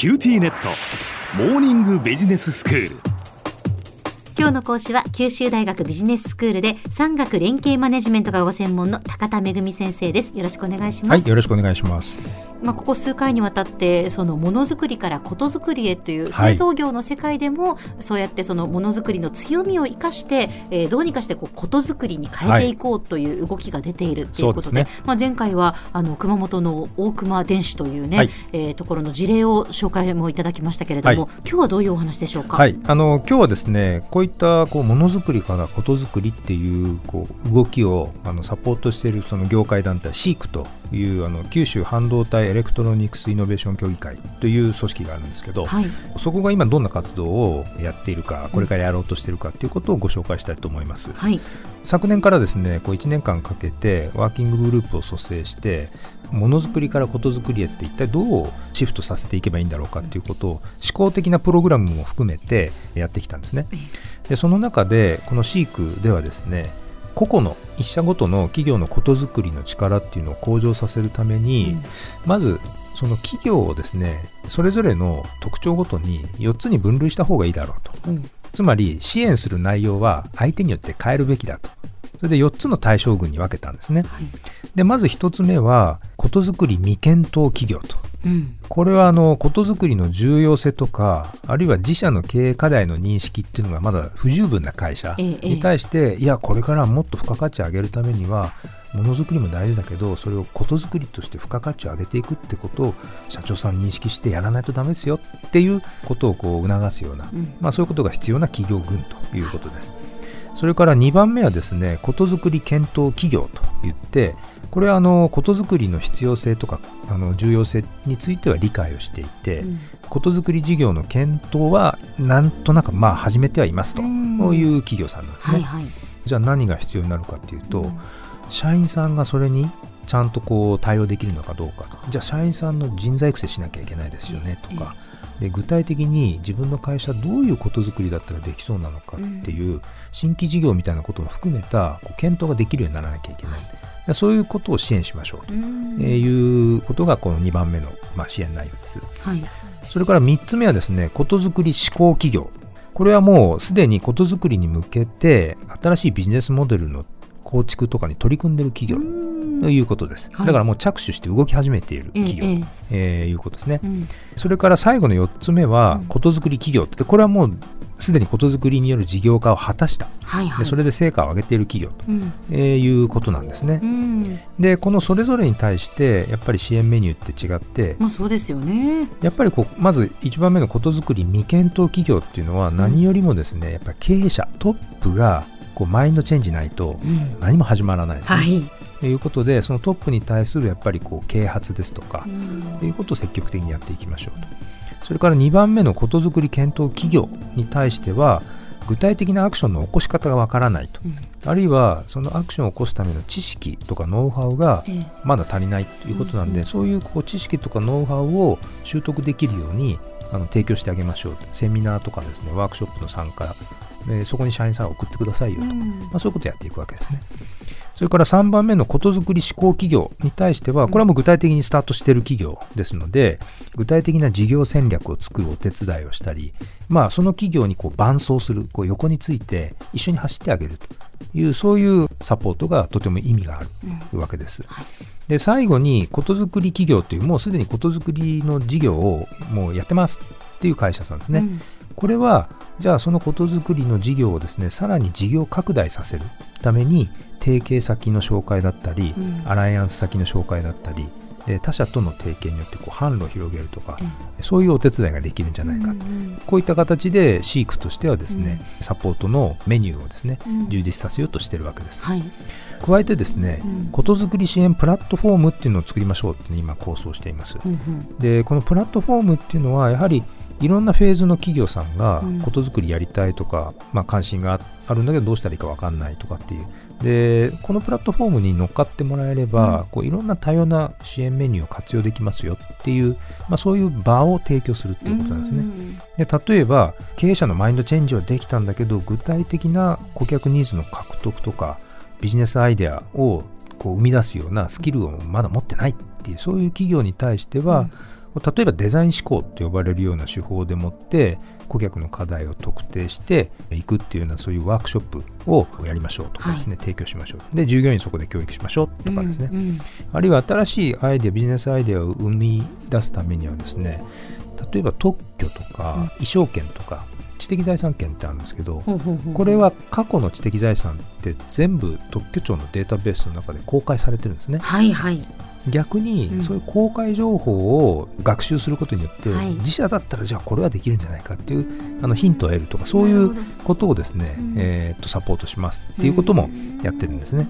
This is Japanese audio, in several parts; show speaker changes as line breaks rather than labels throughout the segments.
QTnet モーニングビジネススクール。
今日の講師は九州大学ビジネススクールで産学連携マネジメントがご専門の高田仁先生です。よろしくお願いします、
はい、よろしくお願いします。
まあ、ここ数回にわたってそのものづくりからことづくりへという製造業の世界でも、そうやってそのものづくりの強みを生かして、えー、どうにかしてこうことづくりに変えていこうという動きが出ているということではいでね、まあ、前回はあの熊本の大熊電子というね、はい、えー、ところの事例を紹介もいただきましたけれども、はい、今日はどういうお話でしょうか？
はい、あの今日はですねこういったこうものづくりからことづくりっていうこう動きをあのサポートしているその業界団体 SIIQ というあの九州半導体エレクトロニクスイノベーション協議会という組織があるんですけど、はい、そこが今どんな活動をやっているかこれからやろうとしているかということをご紹介したいと思います。はい、昨年からですねこう1年間かけてワーキンググループを組成してものづくりからことづくりへって一体どうシフトさせていけばいいんだろうかということを思考的なプログラムも含めてやってきたんですね。でその中でこのシークではですね個々の一社ごとの企業のことづくりの力っていうのを向上させるために、うん、まずその企業をですねそれぞれの特徴ごとに4つに分類した方がいいだろうと、うん、つまり支援する内容は相手によって変えるべきだと。それで4つの対象群に分けたんですね、はい、でまず1つ目はことづくり未検討企業とうん、これはあのことづくりの重要性とかあるいは自社の経営課題の認識っていうのがまだ不十分な会社に対して、ええ、いやこれからもっと付加価値を上げるためにはものづくりも大事だけどそれをことづくりとして付加価値を上げていくってことを社長さん認識してやらないとダメですよっていうことをこう促すような、うん、まあ、そういうことが必要な企業群ということです。それから2番目はですねことづくり検討企業といってこれはあのことづくりの必要性とかあの重要性については理解をしていて、ことづくり事業の検討はなんとなくまあ始めてはいますという企業さんなんですね。はいはい、じゃあ何が必要になるかというと、うん、社員さんがそれにちゃんとこう対応できるのかどうかじゃあ社員さんの人材育成しなきゃいけないですよねとか、で具体的に自分の会社どういうことづくりだったらできそうなのかっていう、新規事業みたいなことも含めたこう検討ができるようにならなきゃいけない。そういうことを支援しましょうと。いうことがこの2番目の、まあ、支援内容です、はい、それから3つ目はですねことづくり志向企業。これはもうすでにことづくりに向けて新しいビジネスモデルの構築とかに取り組んでいる企業ということです、はい、だからもう着手して動き始めている企業と、ええ。ー、いうことですね、うん、それから最後の4つ目はことづくり企業ってこれはもうすでにことづくりによる事業化を果たした、はいはい、でそれで成果を上げている企業と、うん、えー、いうことなんですね、うん、でこのそれぞれに対してやっぱり支援メニューって違って、
まあ、そうですよね。
やっぱりこうまず1番目のことづくり未検討企業っていうのは何よりもですね、やっぱり経営者トップがこうマインドチェンジないと何も始まらない、ね、はい。ということでそのトップに対するやっぱりこう啓発ですとか、ということを積極的にやっていきましょうと。それから2番目のことづくり検討企業に対しては具体的なアクションの起こし方がわからないと、うん、あるいはそのアクションを起こすための知識とかノウハウがまだ足りないということなんで、そういうこう知識とかノウハウを習得できるようにあの提供してあげましょうセミナーとかですねワークショップの参加でそこに社員さんを送ってくださいよと、うん、まあ、そういうことをやっていくわけですね。それから3番目のことづくり志向企業に対しては、これはもう具体的にスタートしている企業ですので、具体的な事業戦略を作るお手伝いをしたり、まあ、その企業にこう伴走する、こう横について一緒に走ってあげるという、そういうサポートがとても意味があるわけです。で最後にことづくり企業というもうすでにことづくりの事業をもうやってますっていう会社さんですね。うんこれはじゃあそのことづくりの事業をですねさらに事業拡大させるために提携先の紹介だったり、うん、アライアンス先の紹介だったりで他社との提携によってこう販路を広げるとか、うん、そういうお手伝いができるんじゃないか、うんうん、こういった形でシークとしてはですね、うん、サポートのメニューをですね、充実させようとしているわけです。はい、加えてですねことづくり支援プラットフォームっていうのを作りましょうって今構想しています。うんうん、でこのプラットフォームっていうのはやはりいろんなフェーズの企業さんがことづくりやりたいとか、うん、まあ、関心があるんだけどどうしたらいいか分かんないとかっていう。でこのプラットフォームに乗っかってもらえれば、うん、こういろんな多様な支援メニューを活用できますよっていう、まあ、そういう場を提供するっていうことなんですね。で例えば経営者のマインドチェンジはできたんだけど具体的な顧客ニーズの獲得とかビジネスアイデアをこう生み出すようなスキルをまだ持ってないっていうそういう企業に対しては、うん例えばデザイン思考と呼ばれるような手法でもって顧客の課題を特定していくっていうようなそういうワークショップをやりましょうとかですね、はい、提供しましょう。で従業員そこで教育しましょうとかですね、うんうん、あるいは新しいアイデアビジネスアイデアを生み出すためにはですね例えば特許とか衣装権とか知的財産権ってあるんですけど、これは過去の知的財産って全部特許庁のデータベースの中で公開されてるんですね。
はいはい。
逆にそういう公開情報を学習することによって、自社だったらじゃあこれはできるんじゃないかっていうあのヒントを得るとかそういうことをですね、えー、とサポートしますっていうこともやってるんですね。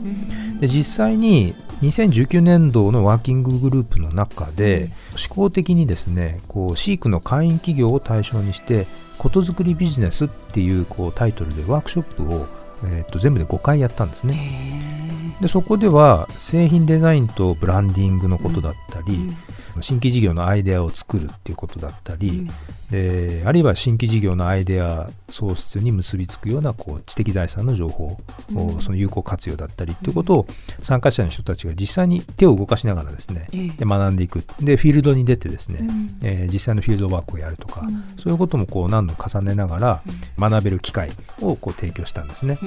で実際に2019年度のワーキンググループの中で、思考的にですねこうシークの会員企業を対象にしてことづくりビジネスっていうこうタイトルでワークショップを、えー、と全部で5回やったんですね。でそこでは製品デザインとブランディングのことだったり、うん新規事業のアイデアを作るっていうことだったり、うん、であるいは新規事業のアイデア創出に結びつくようなこう知的財産の情報、うん、その有効活用だったりっていうことを参加者の人たちが実際に手を動かしながらですね、うん、で学んでいく。でフィールドに出てですね、うん、えー、実際のフィールドワークをやるとか、そういうこともこう何度重ねながら学べる機会をこう提供したんですね。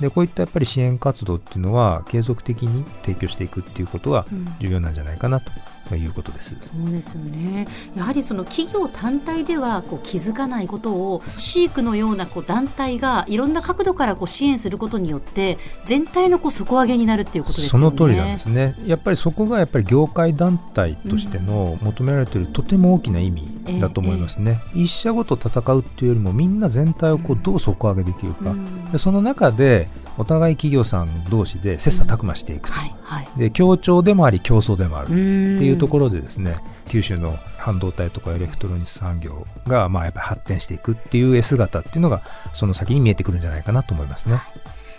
でこういったやっぱり支援活動っていうのは継続的に提供していくっていうことが重要なんじゃないかなとということです。
そうですよね。やはりその企業単体ではこう気づかないことをシークのようなこう団体がいろんな角度からこう支援することによって全体のこう底上げになるっていうことですよ
ね。その通りなんですね。やっぱりそこがやっぱり業界団体としての求められているとても大きな意味だと思いますね。一社ごと戦うっていうよりもみんな全体をこうどう底上げできるか。でその中でお互い企業さん同士で切磋琢磨していくと、はいはい、で協調でもあり競争でもある。っていうところでですね九州の半導体とかエレクトロニクス産業がまあやっぱり発展していくっていう姿っていうのがその先に見えてくるんじゃないかなと思いますね。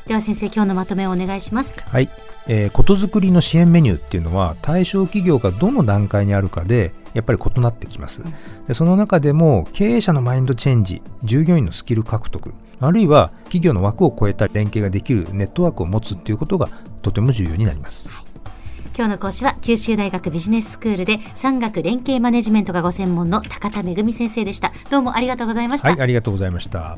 では先生今日のまとめをお願いします。
はい、えー、ことづくりの支援メニューっていうのは対象企業がどの段階にあるかでやっぱり異なってきます。でその中でも経営者のマインドチェンジ、従業員のスキル獲得、あるいは企業の枠を超えた連携ができるネットワークを持つっていうことがとても重要になります。はい。
今日の講師は九州大学ビジネススクールで産学連携マネジメントがご専門の高田恵先生でした。どうもありがとうございました。
はいありがとうございました